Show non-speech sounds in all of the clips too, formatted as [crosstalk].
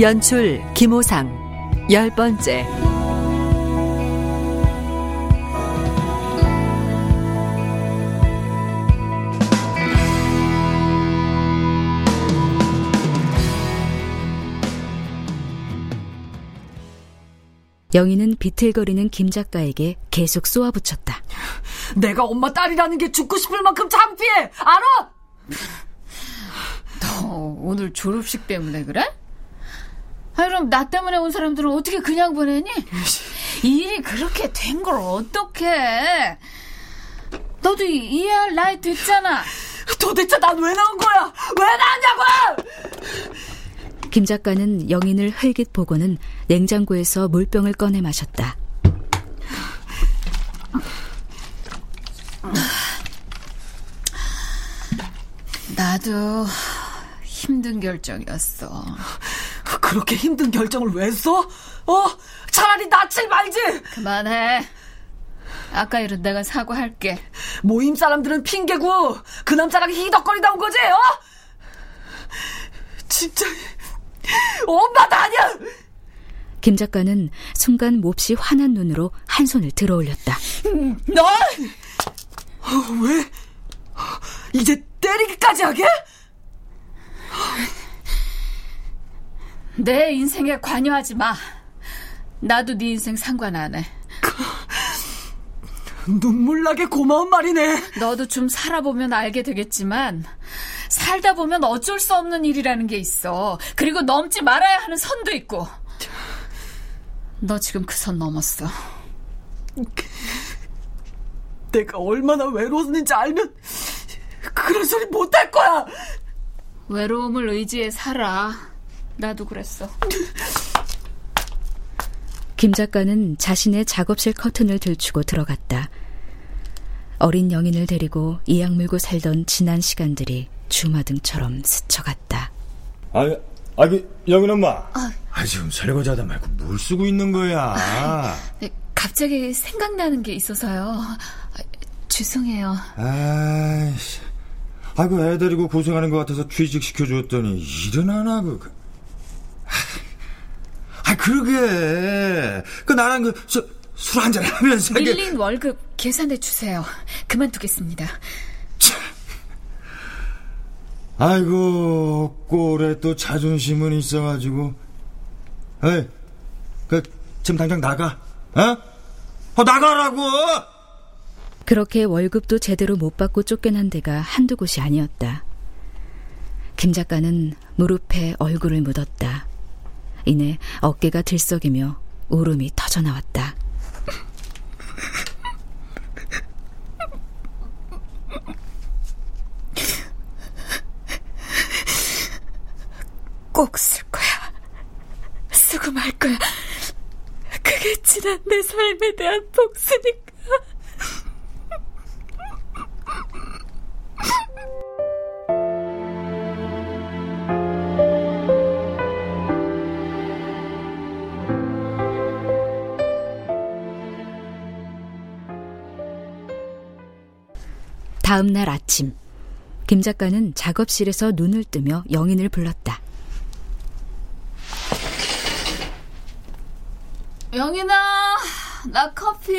연출 김호상 열 번째 영희는 비틀거리는 김 작가에게 계속 쏘아붙였다. 내가 엄마 딸이라는 게 죽고 싶을 만큼 창피해! 알아? 너 오늘 졸업식 때문에 그래? 아, 그럼 나 때문에 온 사람들은 어떻게 그냥 보내니? [laughs] 일이 그렇게 된 걸 어떡해? 너도 이해할 나이 됐잖아. 도대체 난 왜 나온 거야? 왜 나왔냐고! 김 작가는 영인을 흘깃 보고는 냉장고에서 물병을 꺼내 마셨다. 나도 힘든 결정이었어. 그렇게 힘든 결정을 왜 했어? 어? 차라리 낯을 말지! 그만해. 아까 일은 내가 사과할게. 모임 사람들은 핑계고 그 남자랑 희덕거리다 온 거지, 어? 진짜 엄마도 아니야! 김 작가는 순간 몹시 화난 눈으로 한 손을 들어 올렸다. 너! 어, 왜? 이제 때리기까지 하게? 내 인생에 관여하지 마. 나도 네 인생 상관 안 해. 눈물나게 고마운 말이네. 너도 좀 살아보면 알게 되겠지만 살다 보면 어쩔 수 없는 일이라는 게 있어. 그리고 넘지 말아야 하는 선도 있고. 너 지금 그 선 넘었어. 내가 얼마나 외로웠는지 알면 그런 소리 못할 거야. 외로움을 의지해 살아. 나도 그랬어. 김 작가는 자신의 작업실 커튼을 들추고 들어갔다. 어린 영인을 데리고 이악 물고 살던 지난 시간들이 주마등처럼 스쳐갔다. 아, 아, 영인 엄마. 아, 아 지금 설거지하다 말고 뭘 쓰고 있는 거야? 아, 갑자기 생각나는 게 있어서요. 아, 죄송해요. 아이씨. 아이고, 애 데리고 고생하는 것 같아서 취직시켜줬더니 일은 안 하고. 아, 그러게. 그 나랑 그, 술 한잔 하면서. 밀린 월급 계산해 주세요. 그만두겠습니다. 아이고, 꼴에 또 자존심은 있어가지고. 에이, 그, 지금 당장 나가. 어? 어, 나가라고! 그렇게 월급도 제대로 못 받고 쫓겨난 데가 한두 곳이 아니었다. 김 작가는 무릎에 얼굴을 묻었다. 이내 어깨가 들썩이며 울음이 터져나왔다. 꼭 쓸 거야. 쓰고 말 거야. 그게 지난 내 삶에 대한 복수니까. 다음 날 아침, 김 작가는 작업실에서 눈을 뜨며 영인을 불렀다. 영인아, 나 커피.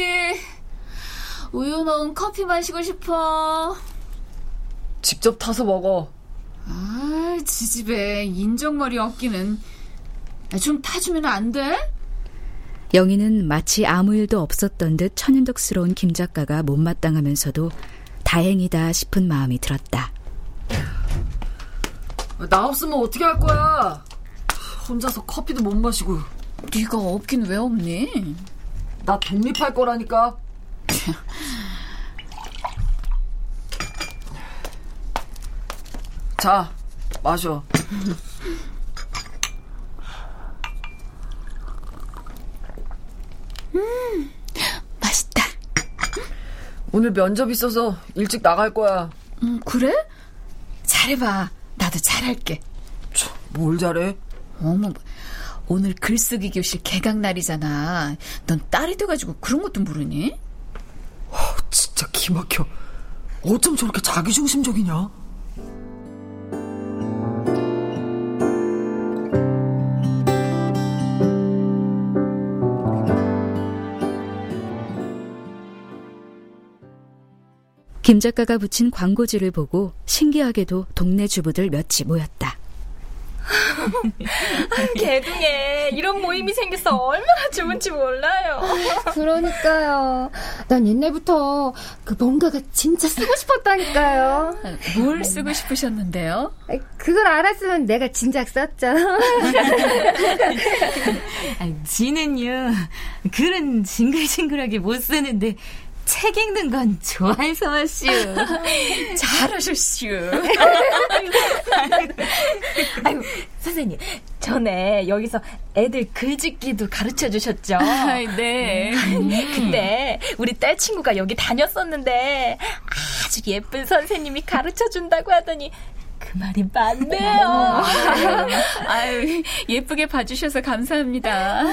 우유 넣은 커피 마시고 싶어. 직접 타서 먹어. 아, 지집에 인정머리 없기는. 좀 타주면 안 돼? 영희는 마치 아무 일도 없었던 듯 천연덕스러운 김 작가가 못마땅하면서도 다행이다 싶은 마음이 들었다. 나 없으면 어떻게 할 거야? 혼자서 커피도 못 마시고. 네가 없긴 왜 없니? 나 독립할 거라니까. 자, 마셔. 음. 오늘 면접 있어서 일찍 나갈 거야. 음, 그래? 잘해봐. 나도 잘할게. 뭘 잘해? 어머, 오늘 글쓰기 교실 개강 날이잖아. 넌 딸이 돼가지고 그런 것도 모르니? 진짜 기막혀. 어쩜 저렇게 자기중심적이냐? 김 작가가 붙인 광고지를 보고 신기하게도 동네 주부들 몇이 모였다. [laughs] 개둥에 이런 모임이 생겨서 얼마나 좋은지 몰라요. 그러니까요. 난 옛날부터 그 뭔가가 진짜 쓰고 싶었다니까요. 뭘 쓰고 싶으셨는데요? 그걸 알았으면 내가 진작 썼죠. [laughs] 아, 지는요 글은 징글징글하게 못 쓰는데 책 읽는 건 좋아해서 왔슈. 잘하셨슈. 아유, 선생님, 전에 여기서 애들 글짓기도 가르쳐 주셨죠? 아, 네. 근데 우리 딸 친구가 여기 다녔었는데 아주 예쁜 선생님이 가르쳐 준다고 하더니 그 말이 맞네요. [laughs] 아유, 예쁘게 봐주셔서 감사합니다.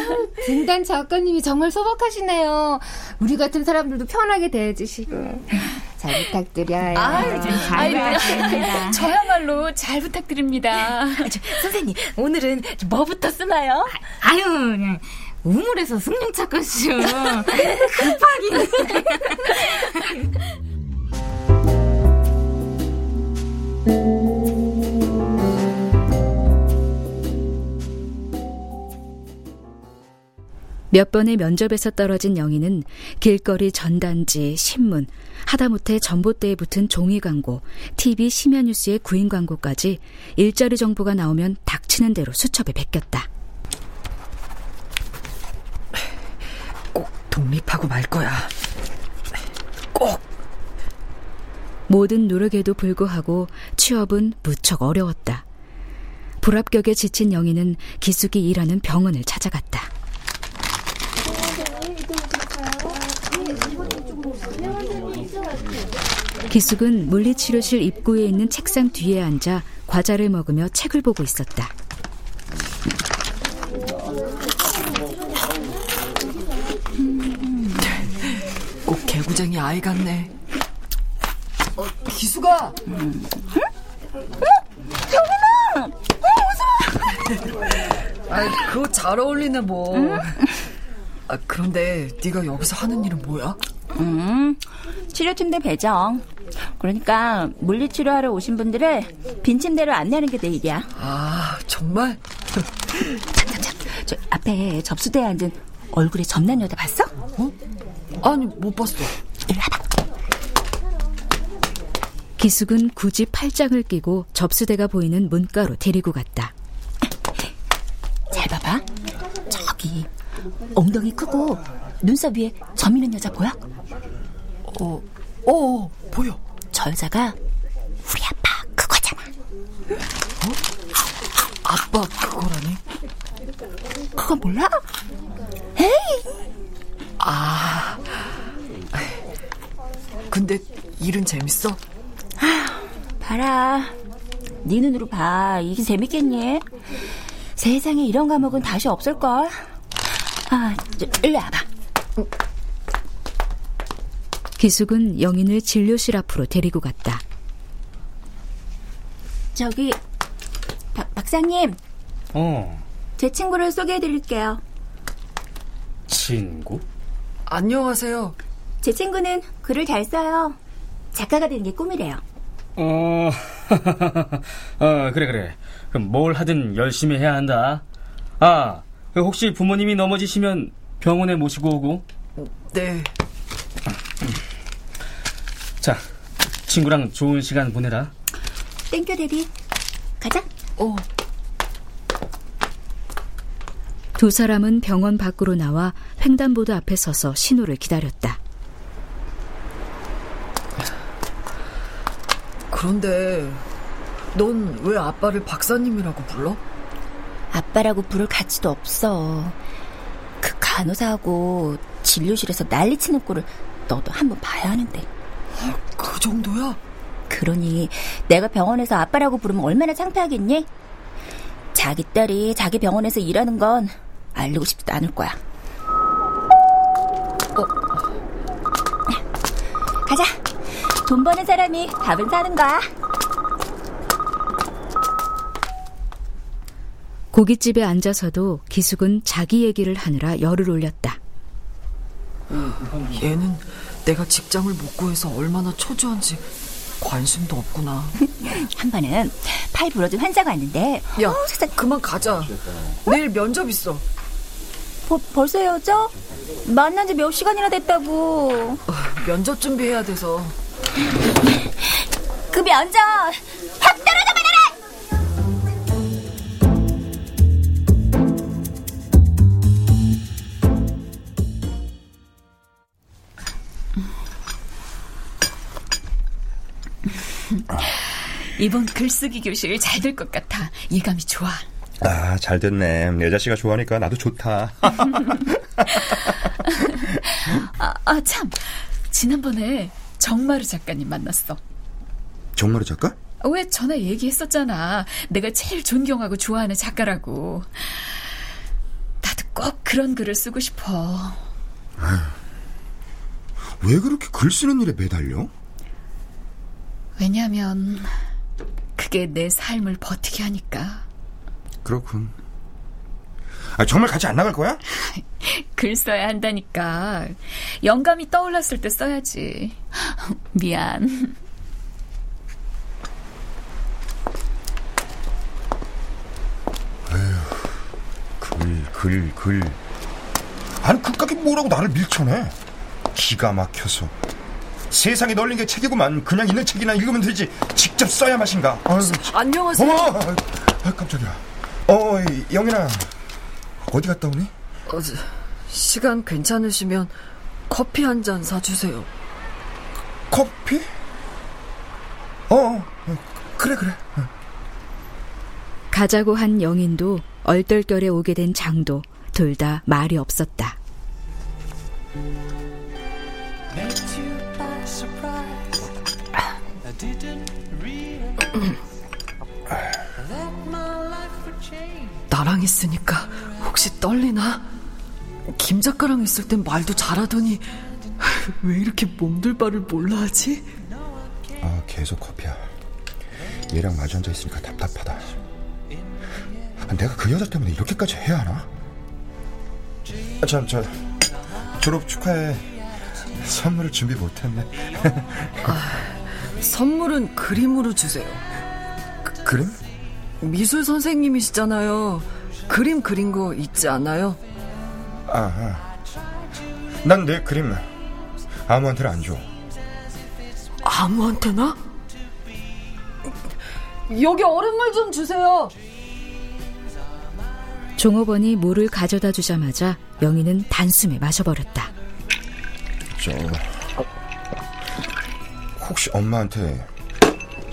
등단 작가님이 정말 소박하시네요. 우리 같은 사람들도 편하게 대해주시고. 잘 부탁드려요. 아유, 잘 부탁드립니다. [laughs] 저야말로 잘 부탁드립니다. 저, 선생님, 오늘은 뭐부터 쓰나요? 아유, 그냥 우물에서 승용 찾겠슈. 급하긴. 몇 번의 면접에서 떨어진 영희는 길거리 전단지, 신문, 하다못해 전봇대에 붙은 종이 광고, TV 심야 뉴스의 구인 광고까지 일자리 정보가 나오면 닥치는 대로 수첩에 베꼈다. 꼭 독립하고 말 거야. 꼭. 모든 노력에도 불구하고 취업은 무척 어려웠다. 불합격에 지친 영희는 기숙이 일하는 병원을 찾아갔다. 기숙은 물리치료실 입구에 있는 책상 뒤에 앉아 과자를 먹으며 책을 보고 있었다. 꼭 개구쟁이 아이 같네. 어, 기수가. 응? 경훈아. 어서. 아, 그거 잘 어울리네 뭐. 아, 그런데 네가 여기서 하는 일은 뭐야? 음, 치료팀 대 배정. 그러니까 물리치료하러 오신 분들을 빈 침대로 안내하는 게 내 일이야. 아, 정말? 참참참. 저 앞에 접수대에 앉은 얼굴에 점난 여자 봤어? 어? 아니, 못 봤어. 이리 와봐. 기숙은 굳이 팔짱을 끼고 접수대가 보이는 문가로 데리고 갔다. 잘 봐봐. 저기 엉덩이 크고 눈썹 위에 점 있는 여자 보여? 어, 어, 보여. 저 여자가 우리 아빠 그거잖아. 아빠 그거라니? 그거 몰라? 아. 근데 일은 재밌어? 봐라. 네 눈으로 봐. 이게 재밌겠니? 세상에 이런 과목은 다시 없을걸. 아, 저, 일로 와봐. 기숙은 영인을 진료실 앞으로 데리고 갔다. 저기 박, 박사님, 어, 제 친구를 소개해드릴게요. 친구? 안녕하세요. 제 친구는 글을 잘 써요. 작가가 되는 게 꿈이래요. 어, [laughs] 어, 그래, 그래. 그럼 뭘 하든 열심히 해야 한다. 아, 그 혹시 부모님이 넘어지시면 병원에 모시고 오고. 네. 자, 친구랑 좋은 시간 보내라. Thank you daddy. 가자. 어, 두 사람은 병원 밖으로 나와 횡단보도 앞에 서서 신호를 기다렸다. 그런데 넌 왜 아빠를 박사님이라고 불러? 아빠라고 부를 가치도 없어. 그 간호사하고 진료실에서 난리치는 꼴을 너도 한번 봐야 하는데. 그 정도야? 그러니 내가 병원에서 아빠라고 부르면 얼마나 창피하겠니? 자기 딸이 자기 병원에서 일하는 건 알리고 싶지도 않을 거야. 어. 가자. 돈 버는 사람이 밥은 사는 거야. 고깃집에 앉아서도 기숙은 자기 얘기를 하느라 열을 올렸다. 얘는 내가 직장을 못 구해서 얼마나 초조한지 관심도 없구나. [laughs] 한 번은 팔 부러진 환자가 왔는데 야, 그만 가자. 내일 면접 있어. 버, 벌써 헤어져? 만난 지 몇 시간이나 됐다고. 면접 준비해야 돼서. 그 면접 확 떨어져 [laughs] 이번 글쓰기 교실 잘 될 것 같아. 예감이 좋아. 아, 잘 됐네. 여자 씨가 좋아하니까 나도 좋다. [laughs] 아, 아, 참. 지난번에 정마루 작가님 만났어. 정마루 작가? 왜 전화 얘기했었잖아. 내가 제일 존경하고 좋아하는 작가라고. 나도 꼭 그런 글을 쓰고 싶어. 왜 그렇게 글 쓰는 일에 매달려? 왜냐면 그게 내 삶을 버티게 하니까. 그렇군. 아, 정말 같이 안 나갈 거야? [laughs] 글 써야 한다니까. 영감이 떠올랐을 때 써야지. [laughs] 미안. 글, 글, 글. 아니, 그깟게 뭐라고 나를 밀쳐내? 기가 막혀서. 세상에 널린 게 책이구만. 그냥 있는 책이나 읽으면 되지. 직접 써야 맛인가. 아유, 안녕하세요. 어머! 아, 깜짝이야. 어, 영인아. 어디 갔다 오니? 어, 시간 괜찮으시면 커피 한 잔 사주세요. 커피? 어, 어 그래, 그래. 어. 가자고 한 영인도 얼떨결에 오게 된 장도 둘 다 말이 없었다. 나랑 있으니까 혹시 떨리나? 김 작가랑 있을 땐 말도 잘하더니 [laughs] 왜 이렇게 몸둘 바를 몰라 하지? 아, 계속 커피야. 얘랑 마주 앉아 있으니까 답답하다. 아, 내가 그 여자 때문에 이렇게까지 해야 하나? 아, 참, 저 졸업 축하해. 선물을 준비 못했네. [laughs] 아, 선물은 그림으로 주세요. 그, 그림? 미술 선생님이시잖아요. 그림 그린 거 있지 않아요? 아, 난 내 그림 아무한테나 안 줘. 아무한테나? 여기 얼음물 좀 주세요. 종업원이 물을 가져다 주자마자 영희는 단숨에 마셔버렸다. 저 혹시 엄마한테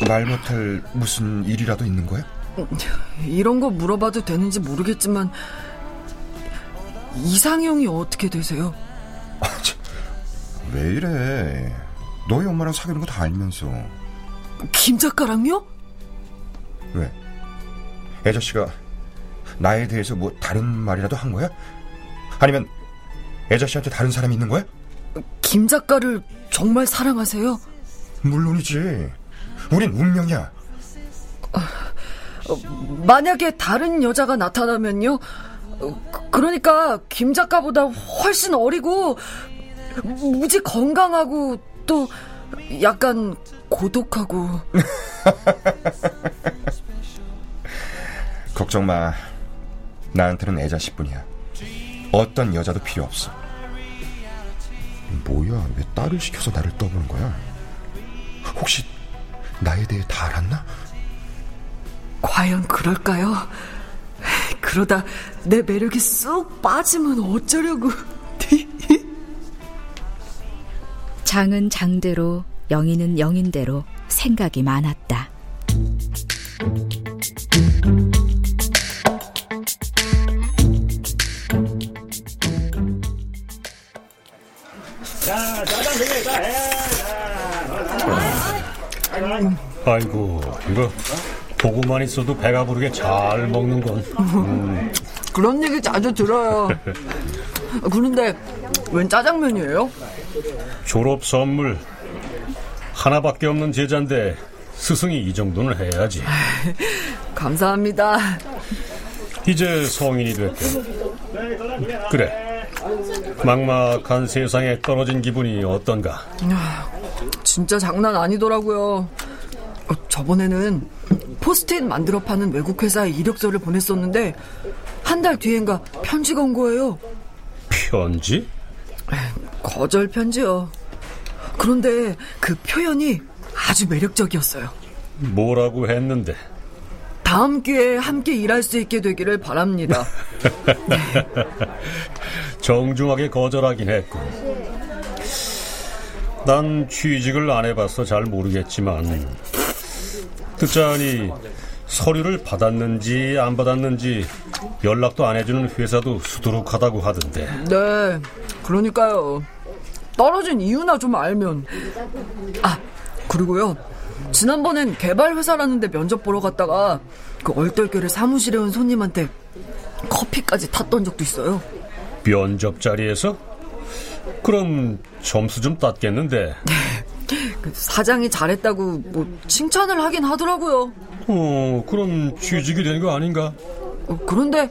말 못할 무슨 일이라도 있는 거야? [laughs] 이런 거 물어봐도 되는지 모르겠지만 이상형이 어떻게 되세요? 아, 왜 이래? 너희 엄마랑 사귀는 거 다 알면서. 김 작가랑요? 왜? 애자씨가 나에 대해서 뭐 다른 말이라도 한 거야? 아니면 애자씨한테 다른 사람이 있는 거야? 김 작가를 정말 사랑하세요? 물론이지. 우린 운명이야. 어, 만약에 다른 여자가 나타나면요? 어, 그러니까 김 작가보다 훨씬 어리고 무지 건강하고 또 약간 고독하고 [laughs] 걱정 마. 나한테는 애자씨뿐이야. 어떤 여자도 필요 없어. 뭐야? 왜 딸을 시켜서 나를 떠보는 거야? 혹시 나에 대해 다 알았나? 과연 그럴까요? 그러다 내 매력이 쑥 빠지면 어쩌려고. 장은 장대로, 영희는 영인대로 생각이 많았다. 자, 짜장 되겠다. 아이고, 이거 보고만 있어도 배가 부르게 잘 먹는 건. 음. 그런 얘기 자주 들어요. [laughs] 그런데 웬 짜장면이에요? 졸업 선물 하나밖에 없는 제자인데 스승이 이 정도는 해야지. [laughs] 감사합니다. 이제 성인이 됐고. 그래. 막막한 세상에 떨어진 기분이 어떤가? 진짜 장난 아니더라고요. 어, 저번에는 포스트잇 만들어 파는 외국 회사에 이력서를 보냈었는데 한 달 뒤엔가 편지가 온 거예요. 편지? 거절 편지요. 그런데 그 표현이 아주 매력적이었어요. 뭐라고 했는데? 다음 기회에 함께 일할 수 있게 되기를 바랍니다. [laughs] 정중하게 거절하긴 했고. 난 취직을 안 해봐서 잘 모르겠지만 듣자니 서류를 받았는지 안 받았는지 연락도 안 해주는 회사도 수두룩하다고 하던데. 네, 그러니까요. 떨어진 이유나 좀 알면. 아, 그리고요. 지난번엔 개발 회사라는데 면접 보러 갔다가 그 얼떨결에 사무실에 온 손님한테 커피까지 탔던 적도 있어요. 면접 자리에서? 그럼 점수 좀 땄겠는데. 그 사장이 잘했다고 뭐 칭찬을 하긴 하더라고요. 어, 그럼 취직이 된 거 아닌가? 어, 그런데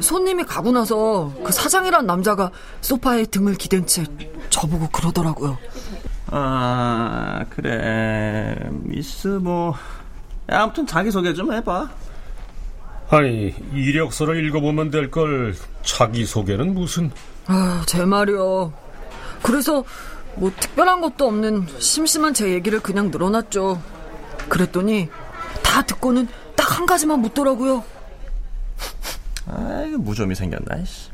손님이 가고 나서 그 사장이란 남자가 소파에 등을 기댄 채 저보고 그러더라고요. 아, 그래. 미스 뭐 야, 아무튼 자기 소개 좀 해봐. 아니, 이력서를 읽어보면 될 걸 자기 소개는 무슨... 아, 제 말이요. 그래서 뭐 특별한 것도 없는 심심한 제 얘기를 그냥 늘어놨죠. 그랬더니 다 듣고는 딱 한 가지만 묻더라고요. 아, 이게 무좀이 생겼나, 이씨.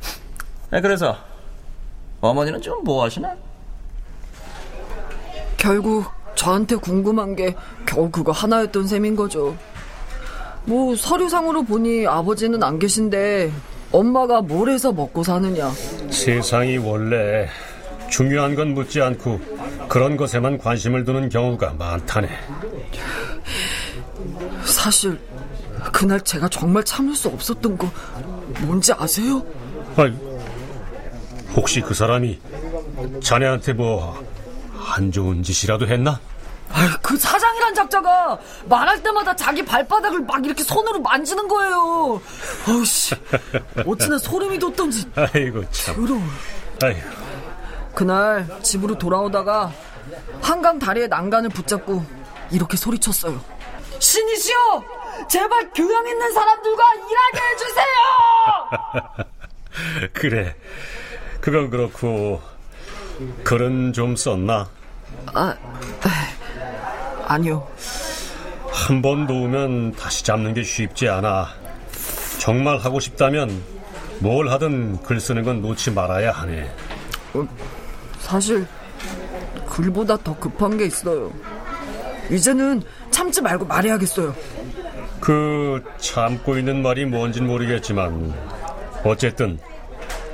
야, 그래서 어머니는 좀 뭐 하시나? 결국 저한테 궁금한 게 겨우 그거 하나였던 셈인 거죠. 뭐 서류상으로 보니 아버지는 안 계신데 엄마가 뭘 해서 먹고 사느냐. 세상이 원래 중요한 건 묻지 않고 그런 것에만 관심을 두는 경우가 많다네. 사실 그날 제가 정말 참을 수 없었던 거 뭔지 아세요? 아니, 혹시 그 사람이 자네한테 뭐 안 좋은 짓이라도 했나? 아유, 그 사장이란 작자가 말할 때마다 자기 발바닥을 막 이렇게 손으로 만지는 거예요. 어우씨, 어찌나 소름이 돋던지. 아이고 참. 더러워. 아이고. 그날 집으로 돌아오다가 한강 다리에 난간을 붙잡고 이렇게 소리쳤어요. 신이시여, 제발 교양 있는 사람들과 일하게 해주세요. [laughs] 그래, 그건 그렇고 글은 좀 썼나? 아, 아니요. 한번 놓으면 다시 잡는 게 쉽지 않아. 정말 하고 싶다면 뭘 하든 글 쓰는 건 놓지 말아야 하네. 어, 사실 글보다 더 급한 게 있어요. 이제는 참지 말고 말해야겠어요. 그 참고 있는 말이 뭔진 모르겠지만 어쨌든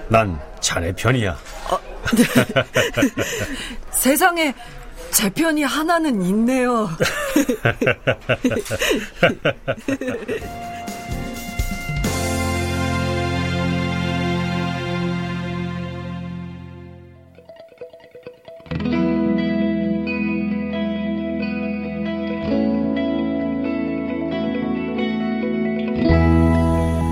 난 자네 편이야. 아, 네. [laughs] 세상에 제 편이 하나는 있네요. [laughs] [laughs]